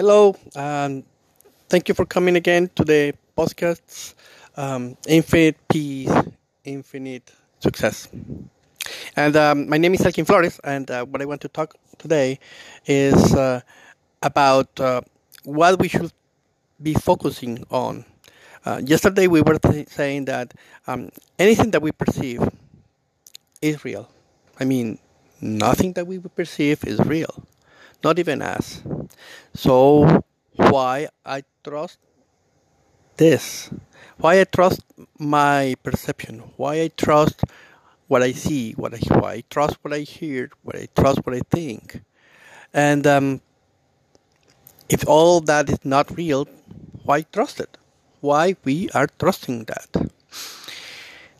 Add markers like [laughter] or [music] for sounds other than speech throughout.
hello, and thank you for coming again to the podcast um, Infinite Peace, Infinite Success. And um, my name is Elkin Flores, and uh, what I want to talk today is uh, about uh, what we should be focusing on. Uh, yesterday, we were th- saying that um, anything that we perceive is real. I mean, nothing that we perceive is real, not even us. So, why I trust this? Why I trust my perception? Why I trust what I see? What I why I trust what I hear? What I trust what I think? And um, if all that is not real, why trust it? Why we are trusting that?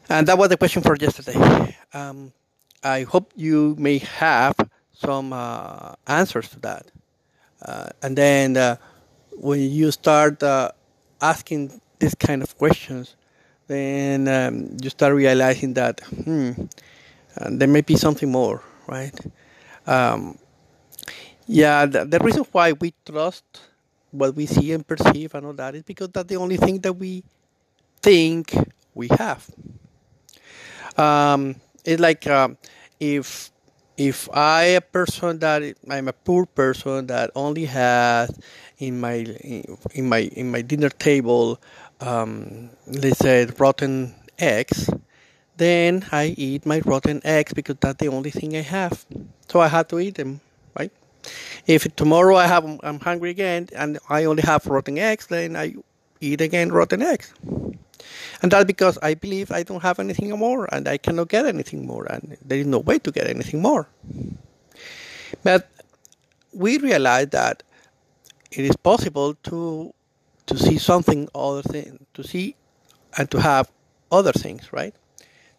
And that was the question for yesterday. Um, I hope you may have some uh, answers to that. Uh, and then uh, when you start uh, asking this kind of questions, then um, you start realizing that hmm, uh, there may be something more, right? Um, yeah, the, the, reason why we trust what we see and perceive and all that is because that's the only thing that we think we have. Um, it's like um, if if I a person that I'm a poor person that only has in my in my in my dinner table, um, let's say rotten eggs, then I eat my rotten eggs because that's the only thing I have. So I have to eat them, right? If tomorrow I have I'm hungry again and I only have rotten eggs, then I eat again rotten eggs. And that's because I believe I don't have anything more and I cannot get anything more and there is no way to get anything more. But we realize that it is possible to to see something other thing to see and to have other things, right?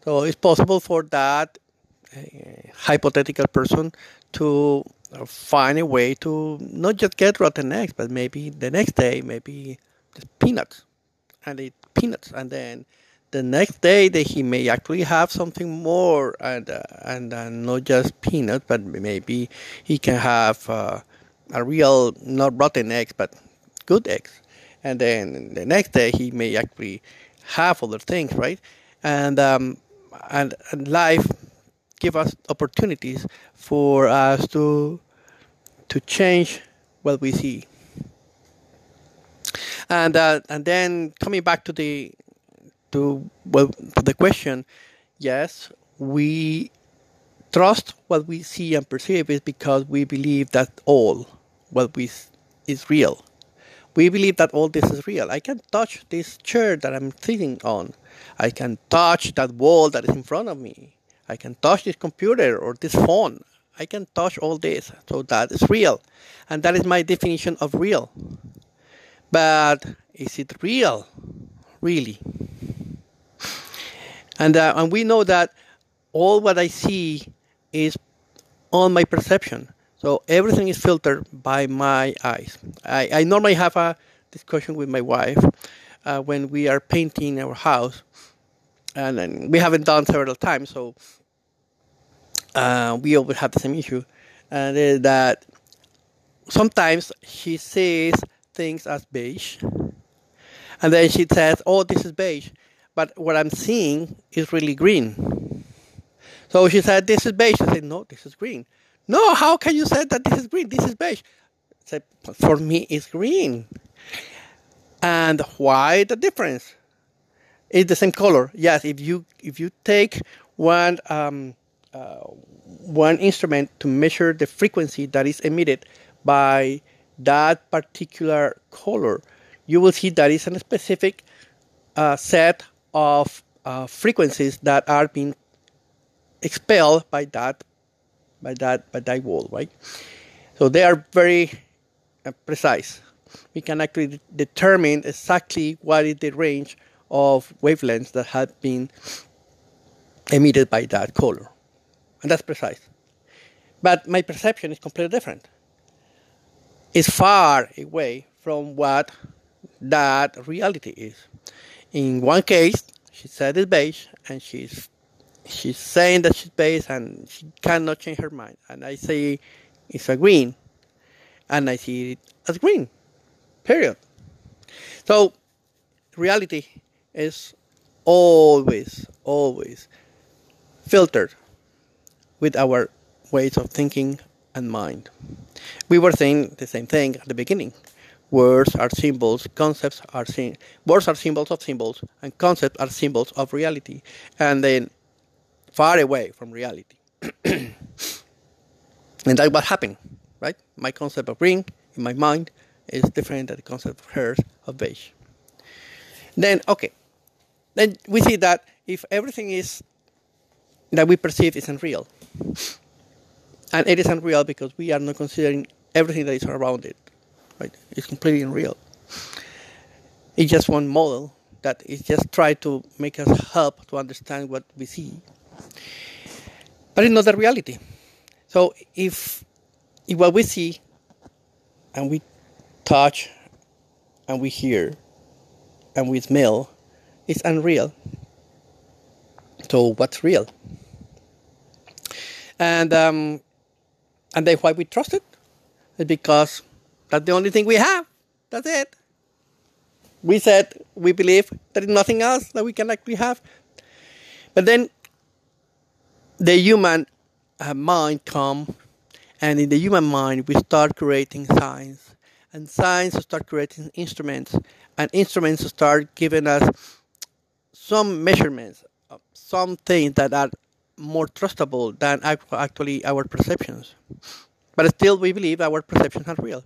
So it's possible for that uh, hypothetical person to find a way to not just get rotten eggs, but maybe the next day, maybe just peanuts, and eat peanuts, and then the next day that he may actually have something more, and uh, and uh, not just peanuts, but maybe he can have uh, a real not rotten eggs, but good eggs, and then the next day he may actually have other things, right? And um, and, and life give us opportunities for us to to change what we see. And uh, and then coming back to the to well to the question, yes, we trust what we see and perceive is because we believe that all what we is real. We believe that all this is real. I can touch this chair that I'm sitting on. I can touch that wall that is in front of me. I can touch this computer or this phone. I can touch all this. So that is real. And that is my definition of real. But is it real? Really? And, uh, and we know that all what I see is on my perception. So everything is filtered by my eyes. I, I normally have a discussion with my wife uh, when we are painting our house, and, and we haven't done several times. So uh, we always have the same issue, and uh, that sometimes she sees things as beige, and then she says, "Oh, this is beige," but what I'm seeing is really green. So she said, "This is beige." I said, "No, this is green." No, how can you say that this is green? This is beige. I said, "For me, it's green." And why the difference? It's the same color. Yes, if you if you take one um, uh, one instrument to measure the frequency that is emitted by that particular color, you will see that it's a specific uh, set of uh, frequencies that are being expelled by that by that by that wall, right? So they are very uh, precise. We can actually determine exactly what is the range of wavelengths that have been emitted by that color and that's precise. But my perception is completely different. It's far away from what that reality is. In one case, she said it's beige, and she's she's saying that she's beige, and she cannot change her mind. And I say it's a green, and I see it as green. Period. So reality is always, always filtered with our ways of thinking and mind. We were saying the same thing at the beginning. Words are symbols, concepts are sim- words are symbols of symbols, and concepts are symbols of reality, and then far away from reality. [clears throat] and that's what happened, right? My concept of green in my mind is different than the concept of hers of beige. Then, okay, then we see that if everything is that we perceive is unreal, and it is unreal because we are not considering everything that is around it, right? It's completely unreal. It's just one model that is just trying to make us help to understand what we see, but it's not the reality. So if if what we see and we touch and we hear and we smell is unreal. So what's real? And um, and then why we trust it is because that's the only thing we have. That's it. We said we believe there is nothing else that we can actually have. But then the human uh, mind come, and in the human mind we start creating science, and science start creating instruments, and instruments start giving us some measurements, some things that are more trustable than actually our perceptions. But still, we believe our perceptions are real.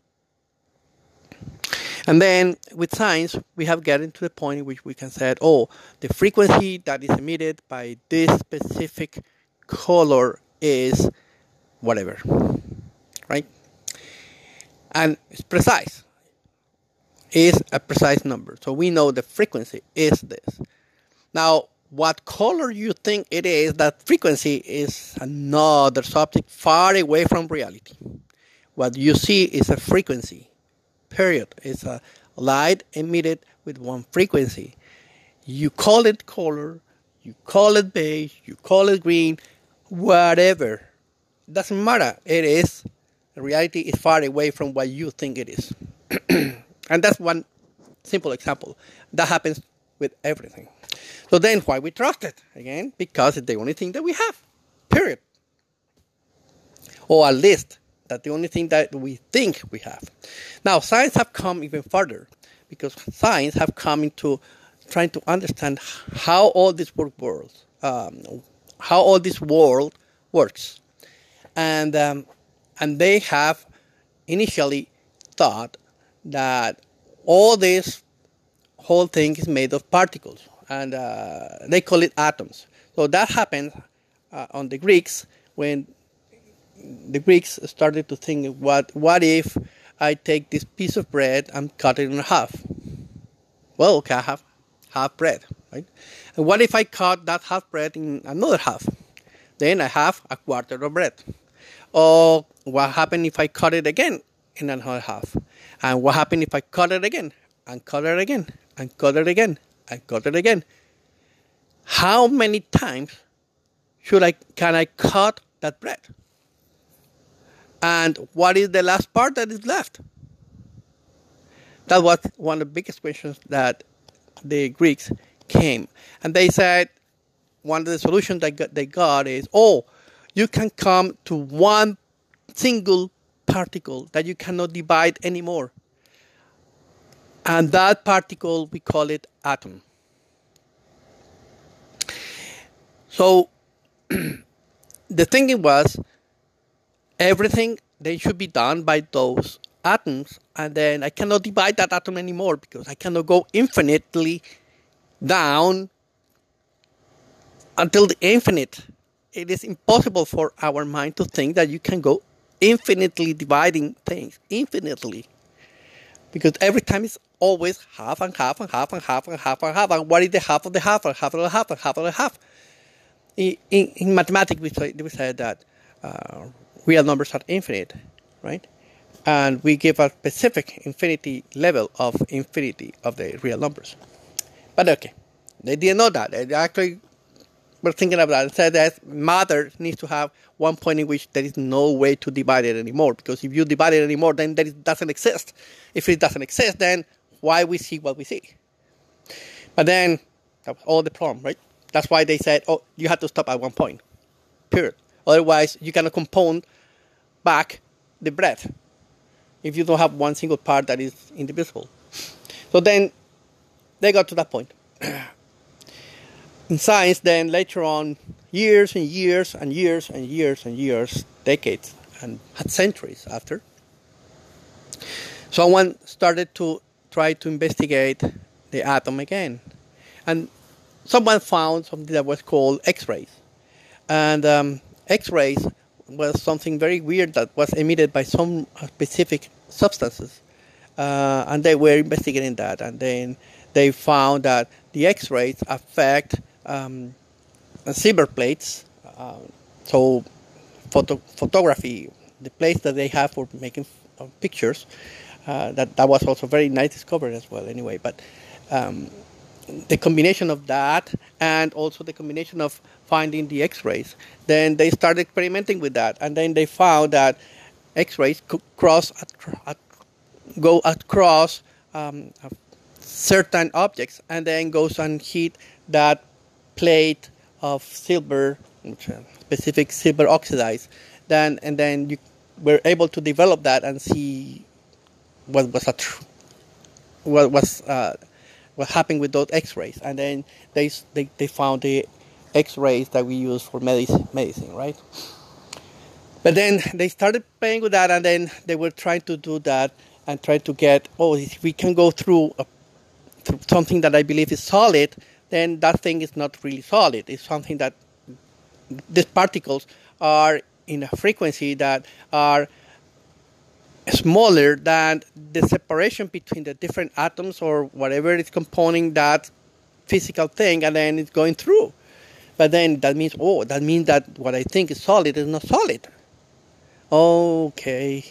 And then with science, we have gotten to the point in which we can say, oh, the frequency that is emitted by this specific color is whatever, right? And it's precise. Is a precise number. So we know the frequency is this. Now, what color you think it is, that frequency is another subject far away from reality. What you see is a frequency, period. It's a light emitted with one frequency. You call it color, you call it beige, you call it green, whatever. Doesn't matter. It is. Reality is far away from what you think it is. [clears throat] and that's one simple example. That happens with everything. So then why we trust it? Again, because it's the only thing that we have. Period. Or at least that's the only thing that we think we have. Now science have come even further because science have come into trying to understand how all this world worlds, um, how all this world works, and um, and they have initially thought that all this whole thing is made of particles and uh, they call it atoms. So that happened uh, on the Greeks when the Greeks started to think, what what if I take this piece of bread and cut it in half? Well, okay, I have half bread, right? And what if I cut that half bread in another half? Then I have a quarter of bread. Or what happened if I cut it again in another half? And what happened if I cut it again and cut it again and cut it again I cut it again. How many times should I can I cut that bread? And what is the last part that is left? That was one of the biggest questions that the Greeks came. And they said one of the solutions that they got is, oh, you can come to one single particle that you cannot divide anymore. And that particle, we call it atom. So [clears throat] the thinking was everything they should be done by those atoms, and then I cannot divide that atom anymore because I cannot go infinitely down until the infinite. It is impossible for our mind to think that you can go infinitely dividing things infinitely because every time it's always half and half and half and half and half and half. And what is the half of the half and half of the half and half of the half? In, in, mathematics, we say, we say that uh, real numbers are infinite, right? And we give a specific infinity level of infinity of the real numbers. But okay, they didn't know that. They actually were thinking about it. Said that matter needs to have one point in which there is no way to divide it anymore. Because if you divide it anymore, then it doesn't exist. If it doesn't exist, then why we see what we see? But then that was all the problem, right? That's why they said, oh, you have to stop at one point. Period. Otherwise, you cannot compound back the breadth if you don't have one single part that is indivisible. So then they got to that point. [clears throat] In science, then later on, years and years and years and years and years, decades and centuries after, someone started to try to investigate the atom again. And someone found something that was called X rays. And um, X rays was something very weird that was emitted by some specific substances. Uh, and they were investigating that. And then they found that the X rays affect um, silver plates. Uh, so, photo- photography, the place that they have for making uh, pictures, uh, that, that was also very nice discovery as well, anyway. But um, the combination of that and also the combination of finding the x-rays then they started experimenting with that and then they found that x-rays could cross at, go across um, certain objects and then goes and hit that plate of silver specific silver oxidized then and then you were able to develop that and see what was a tr- what was uh, what happened with those X-rays, and then they they, they found the X-rays that we use for medicine, medicine, right? But then they started playing with that, and then they were trying to do that and try to get oh, if we can go through, a, through something that I believe is solid, then that thing is not really solid. It's something that these particles are in a frequency that are smaller than the separation between the different atoms or whatever is composing that physical thing and then it's going through. But then that means, oh, that means that what I think is solid is not solid. Okay.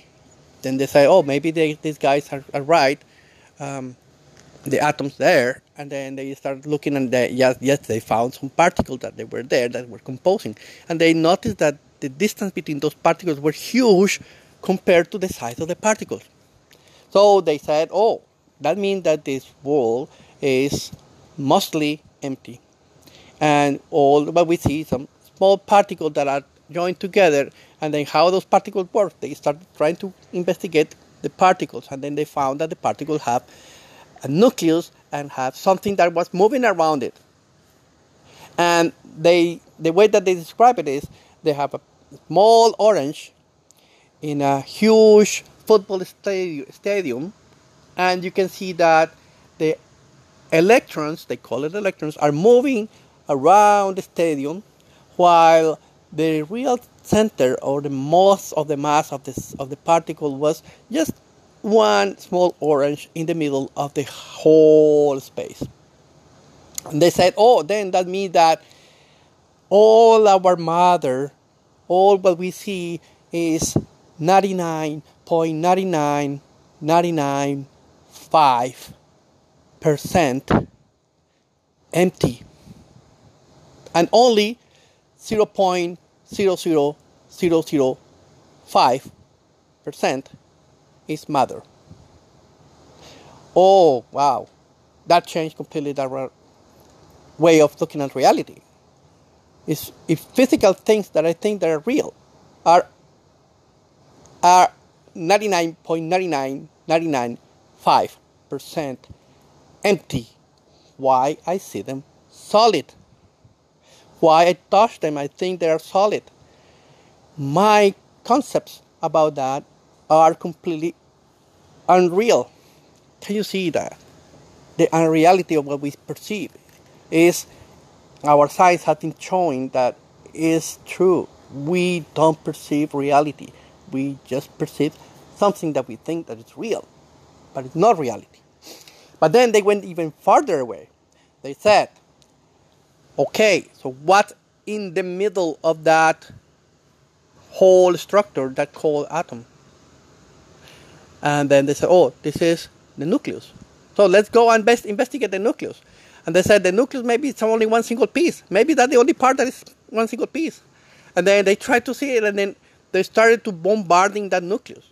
Then they say, oh, maybe they, these guys are, are right. Um, the atoms there, and then they start looking and they, yes, yes, they found some particles that they were there that were composing, and they noticed that the distance between those particles were huge compared to the size of the particles. So they said, oh, that means that this world is mostly empty. And all but we see some small particles that are joined together and then how those particles work. They started trying to investigate the particles and then they found that the particles have a nucleus and have something that was moving around it. And they the way that they describe it is they have a small orange in a huge football stadium, and you can see that the electrons, they call it electrons, are moving around the stadium while the real center or the most of the mass of this of the particle was just one small orange in the middle of the whole space. And they said, oh, then that means that all our matter, all what we see is 99.99995% empty and only 0.00005% is matter. Oh, wow. That changed completely the way of looking at reality. Is if physical things that I think that are real are are 99.99995% empty. Why I see them solid. Why I touch them, I think they are solid. My concepts about that are completely unreal. Can you see that? The unreality of what we perceive is our science has been showing that is true. We don't perceive reality we just perceive something that we think that is real, but it's not reality. But then they went even farther away. They said, okay, so what's in the middle of that whole structure that called atom? And then they said, oh, this is the nucleus. So let's go and best investigate the nucleus. And they said the nucleus maybe it's only one single piece. Maybe that's the only part that is one single piece. And then they tried to see it, and then they started to bombarding that nucleus.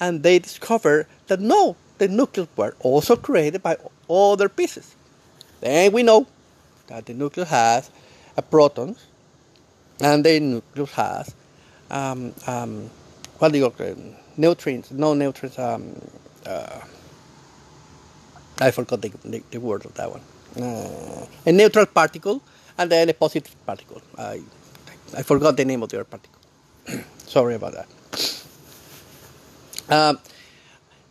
And they discovered that no, the nucleus were also created by other pieces. Then we know that the nucleus has a proton, and the nucleus has um, um, what do you call it? Neutrons, no neutrons. Um, uh, I forgot the, the, the, word of that one. Uh, a neutral particle and then a positive particle. I, I forgot the name of the other particle. [clears throat] Sorry about that. Um,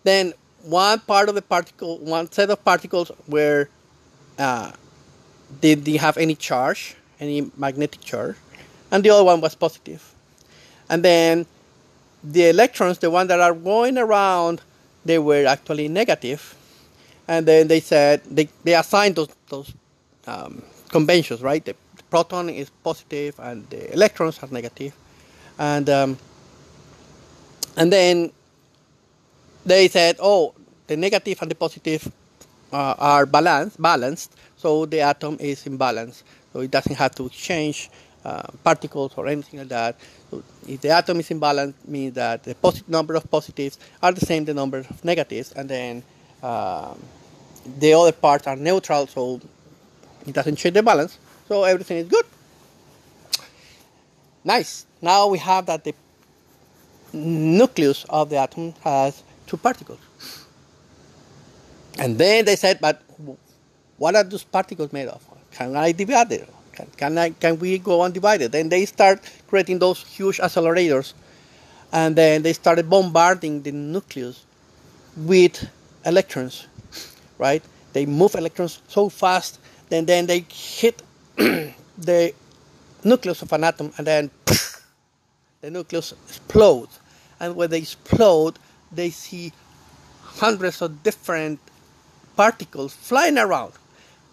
then one part of the particle, one set of particles where uh, did they have any charge, any magnetic charge, and the other one was positive. And then the electrons, the ones that are going around, they were actually negative. And then they said they, they assigned those those um, conventions, right? The, the, proton is positive and the electrons are negative. And um, and then they said, oh, the negative and the positive uh, are balanced, balanced, so the atom is in balance, so it doesn't have to exchange uh, particles or anything like that. So if the atom is in balance, means that the positive number of positives are the same the number of negatives, and then um, the other parts are neutral, so it doesn't change the balance. So everything is good. Nice. Now we have that the nucleus of the atom has two particles. And then they said, but what are those particles made of? Can I divide it? Can, can, I, can we go undivided? Then they start creating those huge accelerators, and then they started bombarding the nucleus with electrons, right? They move electrons so fast, then then they hit [clears throat] the nucleus of an atom, and then [clears throat] the nucleus explodes. And when they explode, they see hundreds of different particles flying around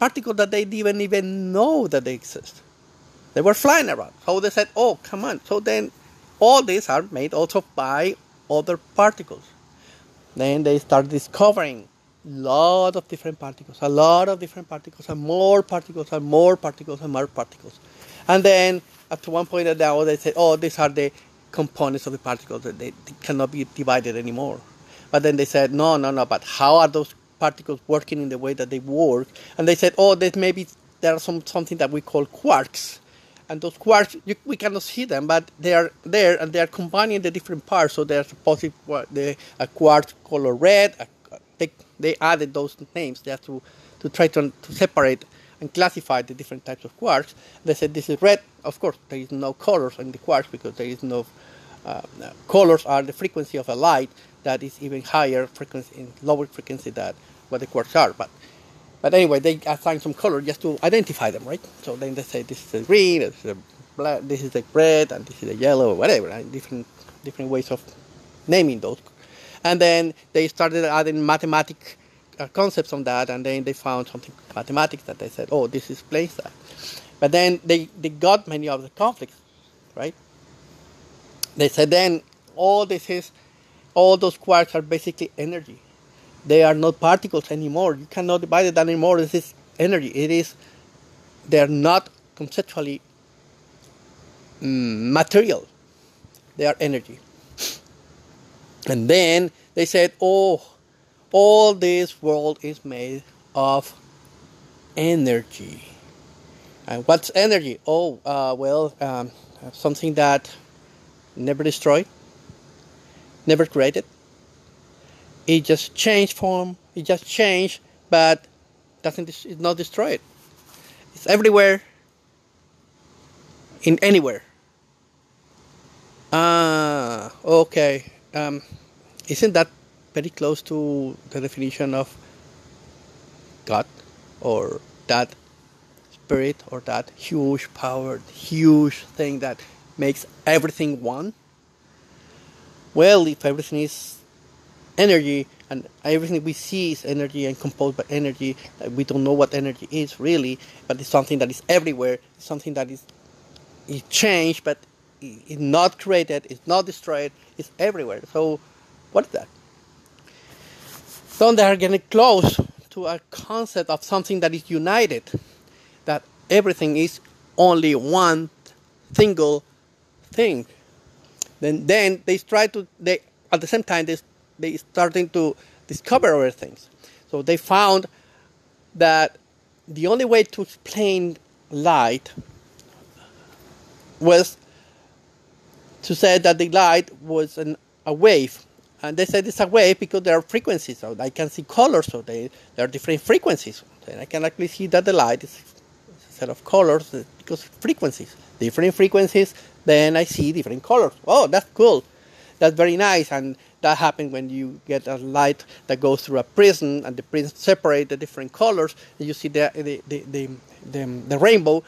particles that they didn't even know that they exist. They were flying around. So they said, oh, come on. So then all these are made also by other particles. Then they start discovering a lot of different particles, a lot of different particles, and more particles, and more particles, and more particles. And then at one point now they said, oh, these are the components of the particles that they cannot be divided anymore. But then they said, no, no, no, but how are those particles working in the way that they work. And they said, oh, that maybe there are some something that we call quarks. And those quarks, you, we cannot see them, but they are there and they are combining the different parts. So there's a positive, the, a quark color red. A, they, they added those names just to, to try to, to separate and classify the different types of quarks. They said this is red. Of course, there is no colors in the quarks because there is no uh, colors are the frequency of a light that is even higher frequency in lower frequency that what the quarks are. But but anyway, they assign some color just to identify them, right? So then they say this is the green, this is the black, this is the red, and this is the yellow, or whatever. Right? Different different ways of naming those. And then they started adding mathematic uh, concepts on that, and then they found something mathematics that they said, oh, this explains that. But then they, they got many of the conflicts, right? They said then all this is, all those quarks are basically energy they are not particles anymore. You cannot divide it anymore. This is energy. It is. They are not conceptually mm, material. They are energy. And then they said, "Oh, all this world is made of energy." And what's energy? Oh, uh, well, um, something that never destroyed, never created, it just changed form. It just changed, but doesn't it's not destroyed. It's everywhere. In anywhere. Ah, okay. Um, isn't that very close to the definition of God or that spirit or that huge power, huge thing that makes everything one? Well, if everything is energy and everything we see is energy and composed by energy. We don't know what energy is really but it's something that is everywhere. Something that is is changed but it's not created it's not destroyed it's everywhere. So what is that? So they are getting close to a concept of something that is united, that everything is only one single thing. Then, then they try to they at the same time they they starting to discover other things. So they found that the only way to explain light was to say that the light was an, a wave. And they said it's a wave because there are frequencies. So I can see colors, so they, there are different frequencies. And I can actually see that the light is a set of colors because frequencies. Different frequencies, then I see different colors. Oh, that's cool. That's very nice. And that happens when you get a light that goes through a prism and the prism separate the different colors and you see the, the, the, the, the, the rainbow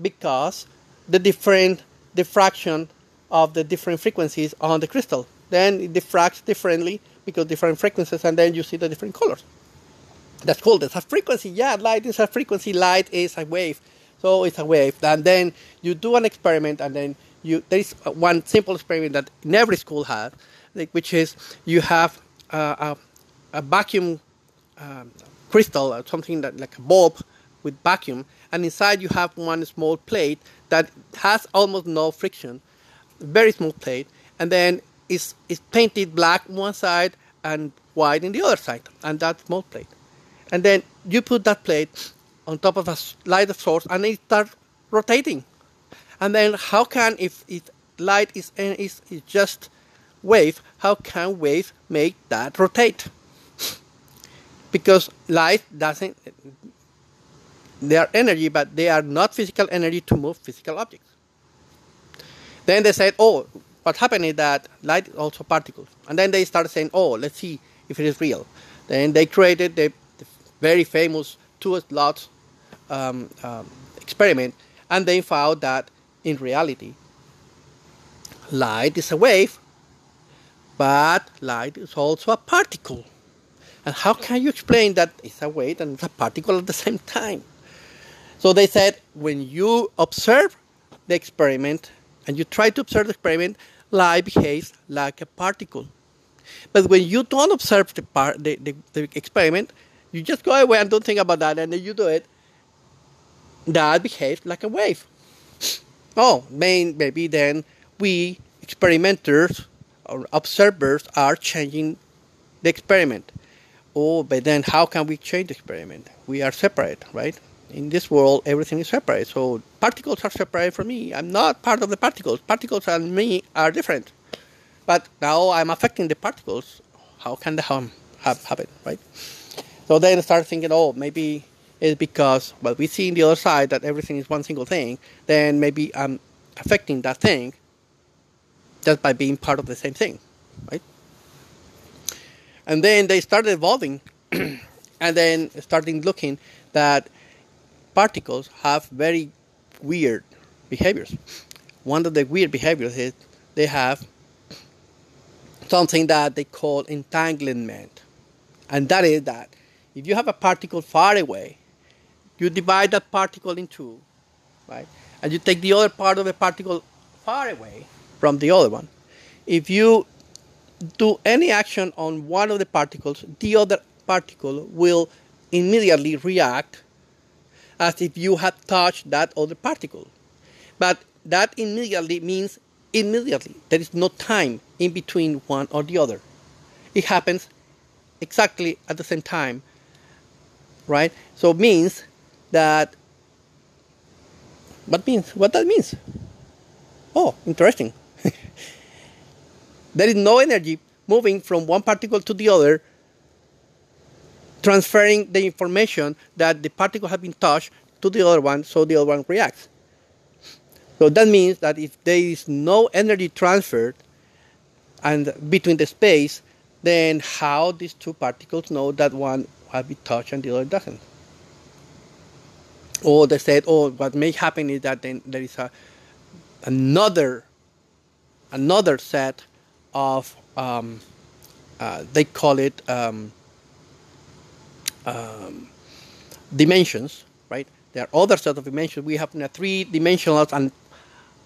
because the different diffraction of the different frequencies on the crystal. Then it diffracts differently because different frequencies, and then you see the different colors. That's cool. That's a frequency. Yeah, light is a frequency. Light is a wave. So it's a wave. And then you do an experiment, and then you there is one simple experiment that in every school has, which is you have a, a, vacuum um, crystal, or something that like a bulb with vacuum, and inside you have one small plate that has almost no friction, very small plate, and then it's, it's painted black one side and white in the other side, and that small plate. And then you put that plate on top of a light source, and it starts rotating. And then how can if, if light is, is, is just wave, how can wave make that rotate? Because light doesn't they are energy, but they are not physical energy to move physical objects. Then they said, oh, what happened is that light is also particles. And then they started saying, oh, let's see if it is real. Then they created the, the very famous two slots um, um, experiment, and they found that in reality, light is a wave, but light is also a particle. And how can you explain that it's a wave and it's a particle at the same time? So they said when you observe the experiment and you try to observe the experiment, light behaves like a particle. But when you don't observe the, the, the, the experiment, you just go away and don't think about that, and then you do it. That behaves like a wave. Oh, maybe then we experimenters observers are changing the experiment. Oh, but then how can we change the experiment? We are separate, right? in this world, everything is separate. So particles are separate from me. I'm not part of the particles. Particles and me are different. But now I'm affecting the particles. How can the harm happen, right? So then start thinking, oh, maybe it's because well we see in the other side that everything is one single thing. Then maybe I'm affecting that thing just by being part of the same thing, right? And then they started evolving, [clears throat] and then starting looking that particles have very weird behaviors. One of the weird behaviors is they have something that they call entanglement. And that is that if you have a particle far away, you divide that particle in two, right? And you take the other part of the particle far away from the other one. If you do any action on one of the particles, the other particle will immediately react as if you had touched that other particle. But that immediately means immediately. There is no time in between one or the other. It happens exactly at the same time, right? So it means that what means what that means? Oh, interesting. There is no energy moving from one particle to the other transferring the information that the particle has been touched to the other one so the other one reacts. So that means that if there is no energy transferred and between the space, then how these two particles know that one has been touched and the other doesn't? Or they said, oh, what may happen is that then there is a another another set of um, uh, they call it um, um, dimensions, right? There are other set of dimensions. We have three dimensional and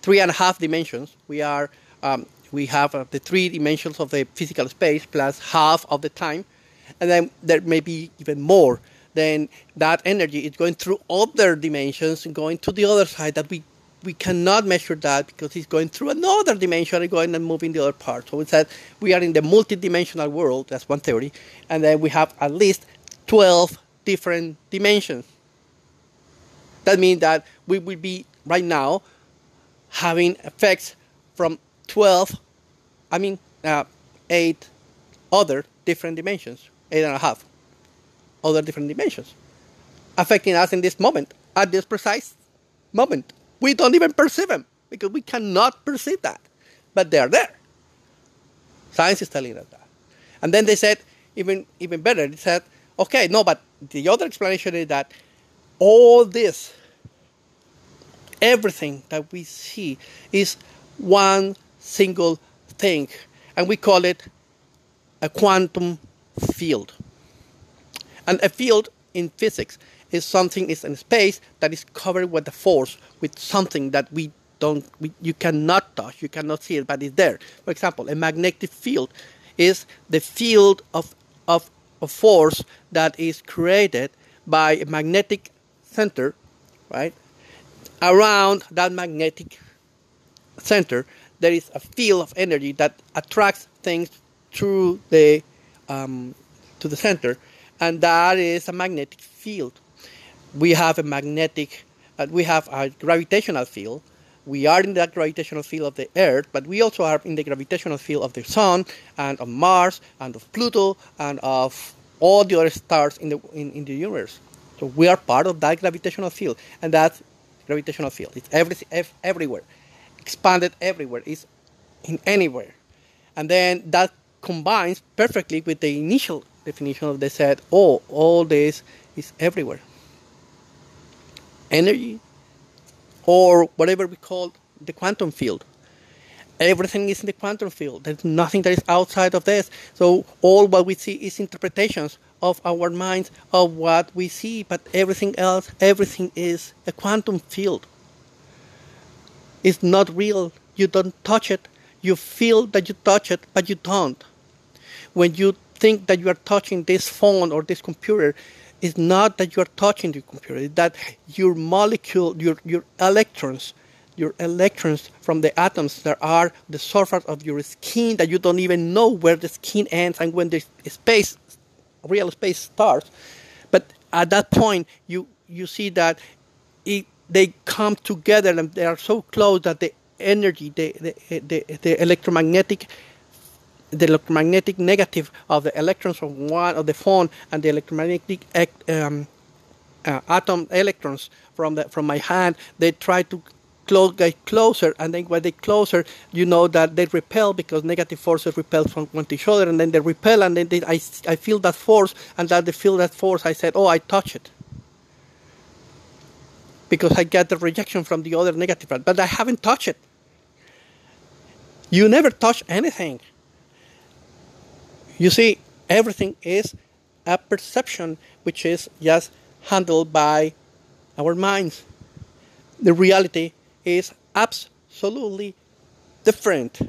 three and a half dimensions. We are um, we have uh, the three dimensions of the physical space plus half of the time, and then there may be even more. then that energy is going through other dimensions and going to the other side that we we cannot measure that because it's going through another dimension and going and moving the other part. So we said we are in the multidimensional world, that's one theory, and then we have at least 12 different dimensions. That means that we will be right now having effects from 12, I mean, uh, 8 other different dimensions, eight and a half other different dimensions affecting us in this moment, at this precise moment. We don't even perceive them because we cannot perceive that, but they are there. Science is telling us that. And then they said, even, even better, they said, okay, no, but the other explanation is that all this, everything that we see, is one single thing, and we call it a quantum field. And a field in physics is something is in space that is covered with a force with something that we don't we, you cannot touch you cannot see it but it's there. For example a magnetic field is the field of of a force that is created by a magnetic center right? Around that magnetic center there is a field of energy that attracts things through the um, to the center and that is a magnetic field we have a magnetic, uh, we have a gravitational field. We are in that gravitational field of the Earth, but we also are in the gravitational field of the Sun and of Mars and of Pluto and of all the other stars in the in, in the universe. So we are part of that gravitational field, and that gravitational field it's every, everywhere, expanded everywhere. It's in anywhere, and then that combines perfectly with the initial definition of the set. oh, all this is everywhere energy or whatever we call the quantum field. Everything is in the quantum field. There's nothing that is outside of this. So all what we see is interpretations of our minds of what we see, but everything else, everything is a quantum field. It's not real. You don't touch it. You feel that you touch it, but you don't. When you think that you are touching this phone or this computer, is not that you are touching the computer, it's that your molecule, your, your electrons, your electrons from the atoms that are the surface of your skin that you don't even know where the skin ends and when the space, real space starts. But at that point, you, you see that it, they come together and they are so close that the energy, the, the, the, the electromagnetic the electromagnetic negative of the electrons from one of the phone and the electromagnetic um, uh, atom electrons from the from my hand they try to close get closer and then when they closer you know that they repel because negative forces repel from one to each other and then they repel and then they, I, I feel that force and that they feel that force I said oh I touch it. Because I get the rejection from the other negative part, but I haven't touched it. You never touch anything you see, everything is a perception which is just handled by our minds. The reality is absolutely different.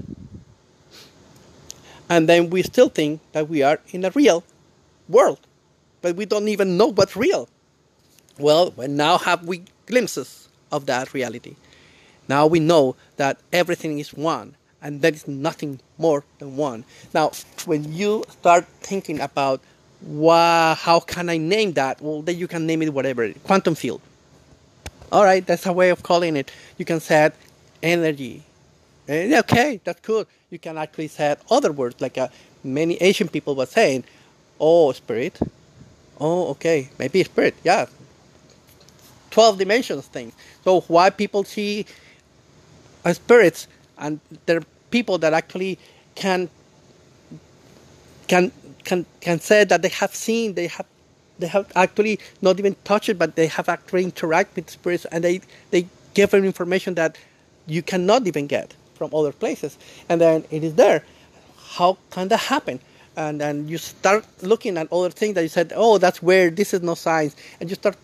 And then we still think that we are in a real world, but we don't even know what's real. Well, now have we glimpses of that reality. Now we know that everything is one and there is nothing more than one. Now, when you start thinking about wow, how can I name that? Well, then you can name it whatever. Quantum field. All right, that's a way of calling it. You can set energy. And okay, that's cool. You can actually set other words, like uh, many Asian people were saying, oh, spirit. Oh, okay, maybe spirit. Yeah, 12 dimensions thing. So why people see uh, spirits and there are people that actually can can can can say that they have seen they have they have actually not even touched it but they have actually interacted with spirits and they they give them information that you cannot even get from other places. And then it is there. How can that happen? And then you start looking at other things that you said oh that's weird. This is no science. And you start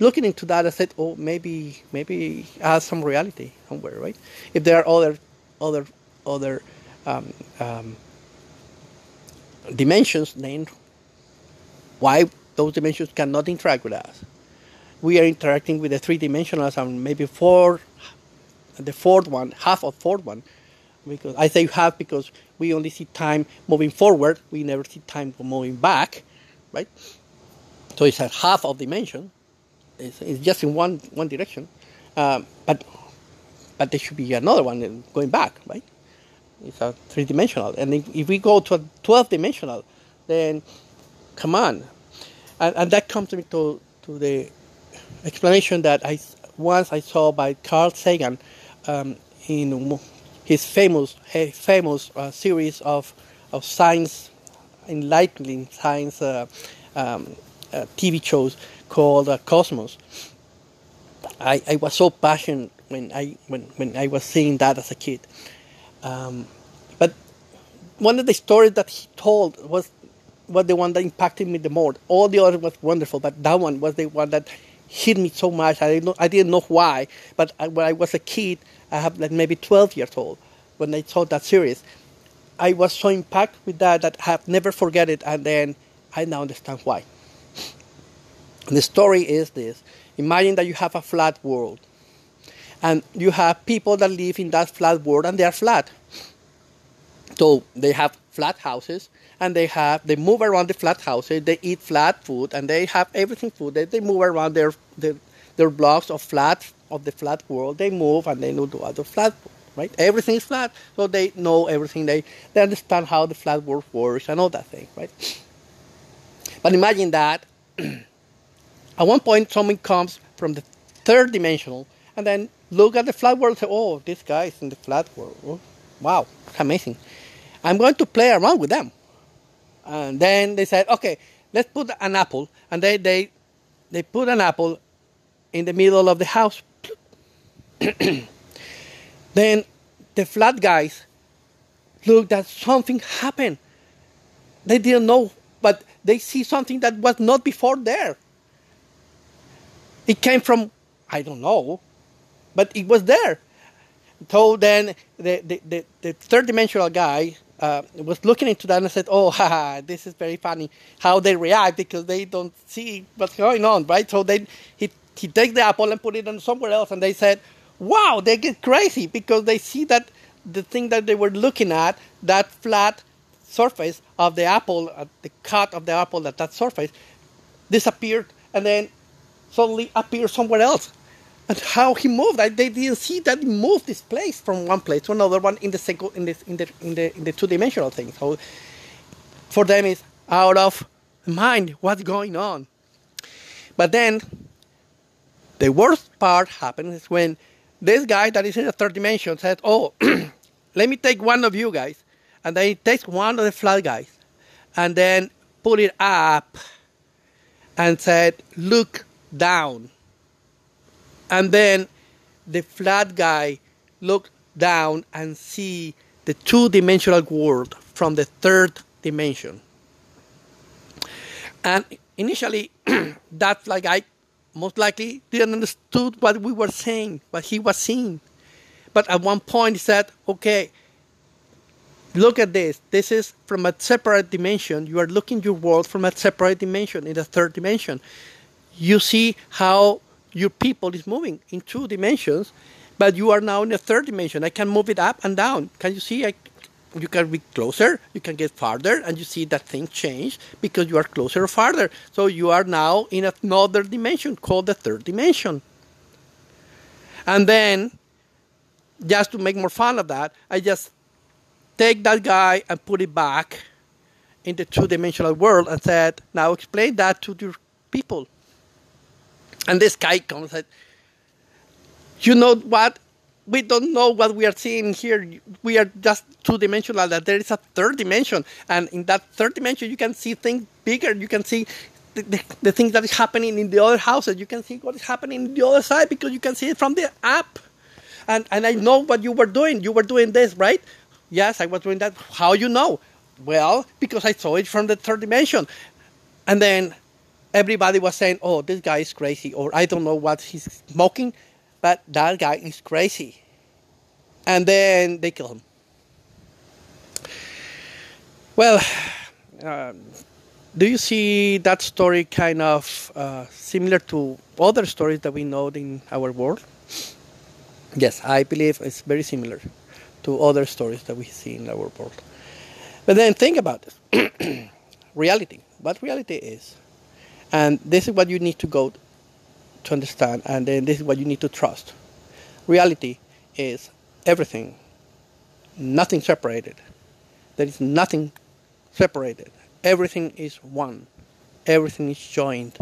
looking into that, I said, oh, maybe maybe it has some reality somewhere, right? If there are other other other um, um, dimensions, then why those dimensions cannot interact with us. We are interacting with the three dimensionals and maybe four, the fourth one, half of fourth one. Because I say half because we only see time moving forward. We never see time moving back, right? So it's a half of dimension. It's, it's just in one one direction, um, but but there should be another one going back, right? It's a three dimensional, and if, if we go to a twelve dimensional, then come on, and, and that comes to, to to the explanation that I once I saw by Carl Sagan um, in his famous famous uh, series of of science enlightening science uh, um, uh, TV shows called uh, Cosmos. I, I was so passionate when I when, when I was seeing that as a kid. Um, but one of the stories that he told was was the one that impacted me the most. All the others was wonderful, but that one was the one that hit me so much. I didn't know, I didn't know why, but I, when I was a kid, I have like maybe 12 years old when I saw that series. I was so impacted with that that I have never forget it, and then I now understand why. The story is this: Imagine that you have a flat world, and you have people that live in that flat world, and they are flat. So they have flat houses, and they have they move around the flat houses. They eat flat food, and they have everything food. They, they move around their, their their blocks of flat of the flat world. They move and they know the other flat right? Everything is flat, so they know everything. They they understand how the flat world works and all that thing, right? But imagine that [clears throat] at one point someone comes from the third dimensional and then look at the flat world say, oh, this guy is in the flat world. Oh, wow, amazing. I'm going to play around with them. And then they said, okay, let's put an apple. And they, they, they put an apple in the middle of the house. [clears throat] then the flat guys looked at something happened. They didn't know, but they see something that was not before there. It came from, I don't know, but it was there. So then the, the, the, the third dimensional guy uh, was looking into that and said, "Oh, [laughs] haha, this is very funny how they react because they don't see what's going on, right?" So then he he takes the apple and put it on somewhere else, and they said, "Wow, they get crazy because they see that the thing that they were looking at, that flat surface of the apple, uh, the cut of the apple at that surface, disappeared, and then suddenly appear somewhere else. And how he moved, I, they didn't see that he moved this place from one place to another one in the single, in the in the in the in the two dimensional thing. So for them, it's out of mind what's going on. But then the worst part happens when this guy that is in the third dimension says, "Oh, [clears throat] let me take one of you guys," and then he takes one of the flat guys, and then put it up, and said, "Look down. And then the flat guy looked down and see the two-dimensional world from the third dimension. And initially, that flat guy most likely didn't understood what we were saying, what he was seeing. But at one point he said, okay, look at this. This is from a separate dimension. You are looking your world from a separate dimension, in the third dimension you see how your people is moving in two dimensions, but you are now in a third dimension. I can move it up and down. Can you see? I, you can be closer, you can get farther, and you see that thing change because you are closer or farther. So you are now in another dimension called the third dimension. And then, just to make more fun of that, I just take that guy and put it back in the two dimensional world and said, now explain that to your people. [laughs] And this guy comes and You know what? We don't know what we are seeing here. We are just two dimensional, that there is a third dimension. And in that third dimension, you can see things bigger. You can see the, the, the things that is happening in the other houses. You can see what is happening in the other side because you can see it from the app. And, and I know what you were doing. You were doing this, right? Yes, I was doing that. How you know? Well, because I saw it from the third dimension. And then everybody was saying, "Oh, this guy is crazy," or "I don't know what he's smoking," but that guy is crazy. And then they kill him. Well, um, do you see that story kind of uh, similar to other stories that we know in our world? Yes, I believe it's very similar to other stories that we see in our world. But then think about this [clears throat] reality, what reality is. And this is what you need to go to understand, and then this is what you need to trust. Reality is everything, nothing separated. There is nothing separated. Everything is one. Everything is joined.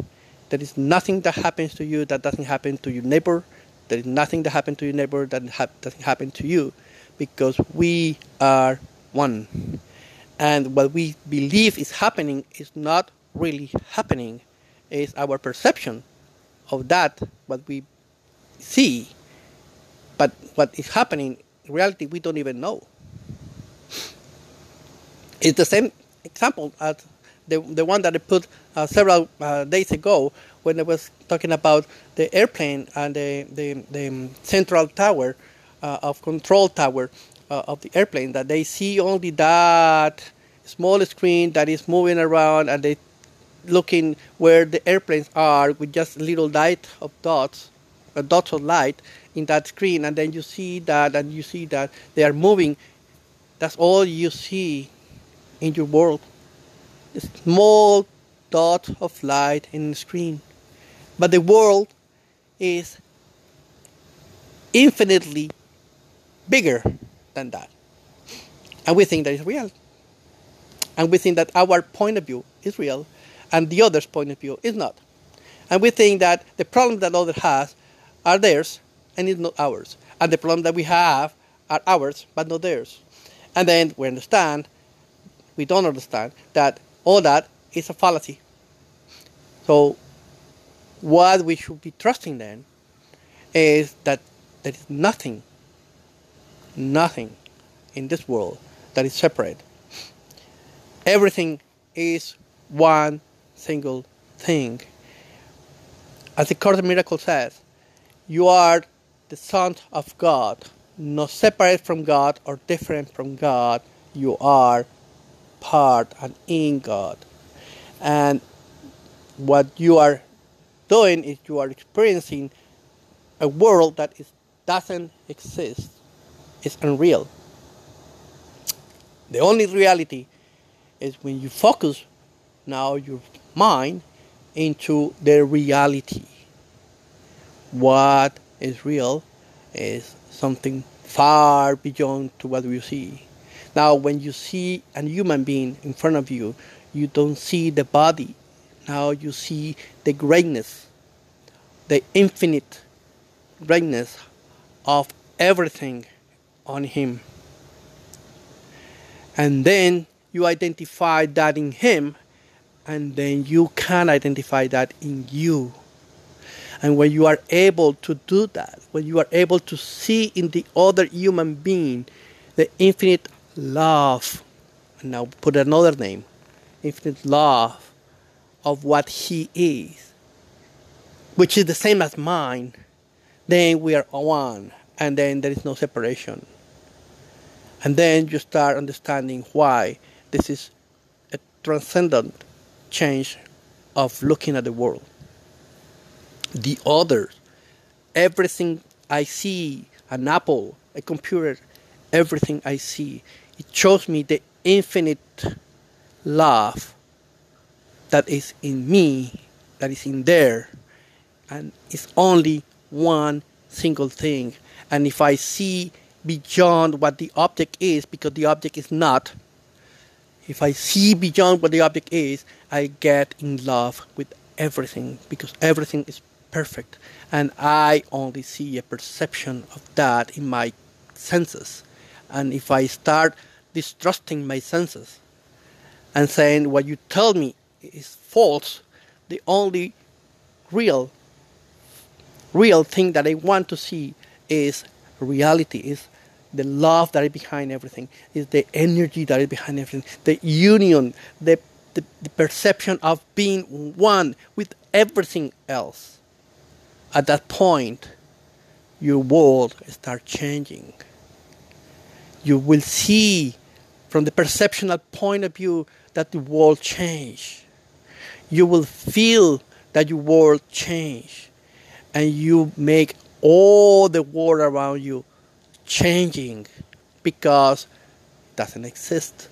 There is nothing that happens to you that doesn't happen to your neighbor. There is nothing that happens to your neighbor that ha- doesn't happen to you because we are one. And what we believe is happening is not really happening, it's our perception of that, what we see. But what is happening in reality, we don't even know. It's the same example as the, the one that I put uh, several uh, days ago when I was talking about the airplane and the, the, the central tower uh, of control tower uh, of the airplane that they see only that small screen that is moving around and they looking where the airplanes are with just little light of dots uh, dots of light in that screen and then you see that and you see that they are moving that's all you see in your world a small dot of light in the screen but the world is infinitely bigger than that. And we think that is real. And we think that our point of view is real and the other's point of view is not. And we think that the problem that the other has are theirs and it's not ours. And the problem that we have are ours but not theirs. And then we understand, we don't understand, that all that is a fallacy. So what we should be trusting then is that there is nothing nothing in this world that is separate. Everything is one single thing. As the Course of Miracles says, you are the Son of God, not separate from God or different from God. You are part and in God. And what you are doing is you are experiencing a world that is, doesn't exist is unreal. The only reality is when you focus now your mind into the reality. What is real is something far beyond to what you see. Now, when you see a human being in front of you, you don't see the body. Now you see the greatness, the infinite greatness of everything on Him. And then you identify that in Him, and then you can identify that in you. And when you are able to do that, when you are able to see in the other human being the infinite love, and now put another name, infinite love of what He is, which is the same as mine, then we are one, and then there is no separation. And then you start understanding why this is a transcendent change of looking at the world. The others, everything I see, an apple, a computer, everything I see, it shows me the infinite love that is in me, that is in there, and it's only one single thing. And if I see beyond what the object is because the object is not. If I see beyond what the object is, I get in love with everything because everything is perfect. And I only see a perception of that in my senses. And if I start distrusting my senses and saying what you tell me is false, the only real real thing that I want to see is reality, is the love that is behind everything, is the energy that is behind everything, the union, the, the, the perception of being one with everything else. At that point, your world starts changing. You will see from the perceptional point of view that the world changed. you will feel that your world change and you make all the world around you changing because it doesn't exist.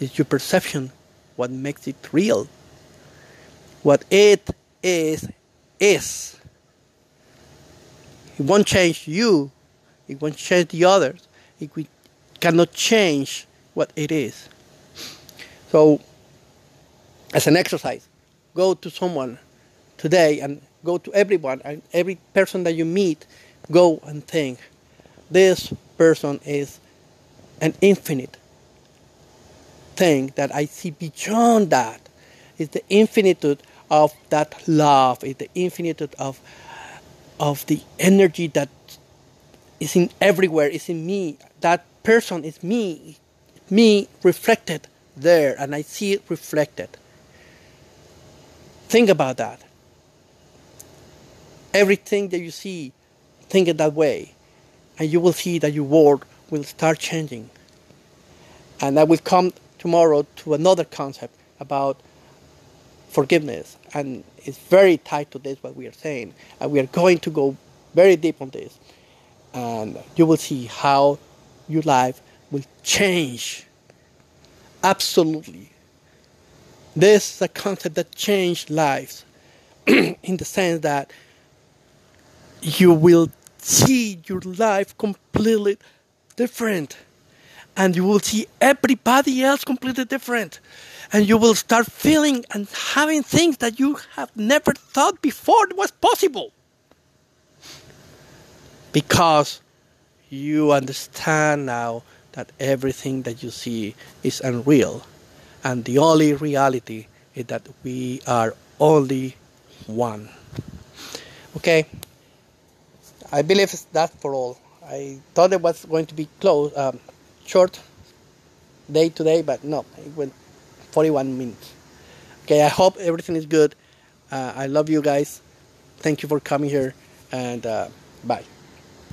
It's your perception what makes it real. What it is, is. It won't change you, it won't change the others, it cannot change what it is. So, as an exercise, go to someone today and go to everyone and every person that you meet, go and think, this person is an infinite thing that I see beyond that. It's the infinitude of that love, it's the infinitude of of the energy that is in everywhere, is in me. That person is me, me reflected there, and I see it reflected. Think about that. Everything that you see, think it that way, and you will see that your world will start changing. And I will come tomorrow to another concept about forgiveness, and it's very tied to this what we are saying, and we are going to go very deep on this, and you will see how your life will change absolutely. This is a concept that changed lives [clears throat] in the sense that you will see your life completely different. And you will see everybody else completely different. And you will start feeling and having things that you have never thought before was possible. Because you understand now that everything that you see is unreal. And the only reality is that we are only one. Okay i believe that's for all. I thought it was going to be close um, short day today but no it went 41 minutes. Okay i hope everything is good. Uh, i love you guys. Thank you for coming here and uh, bye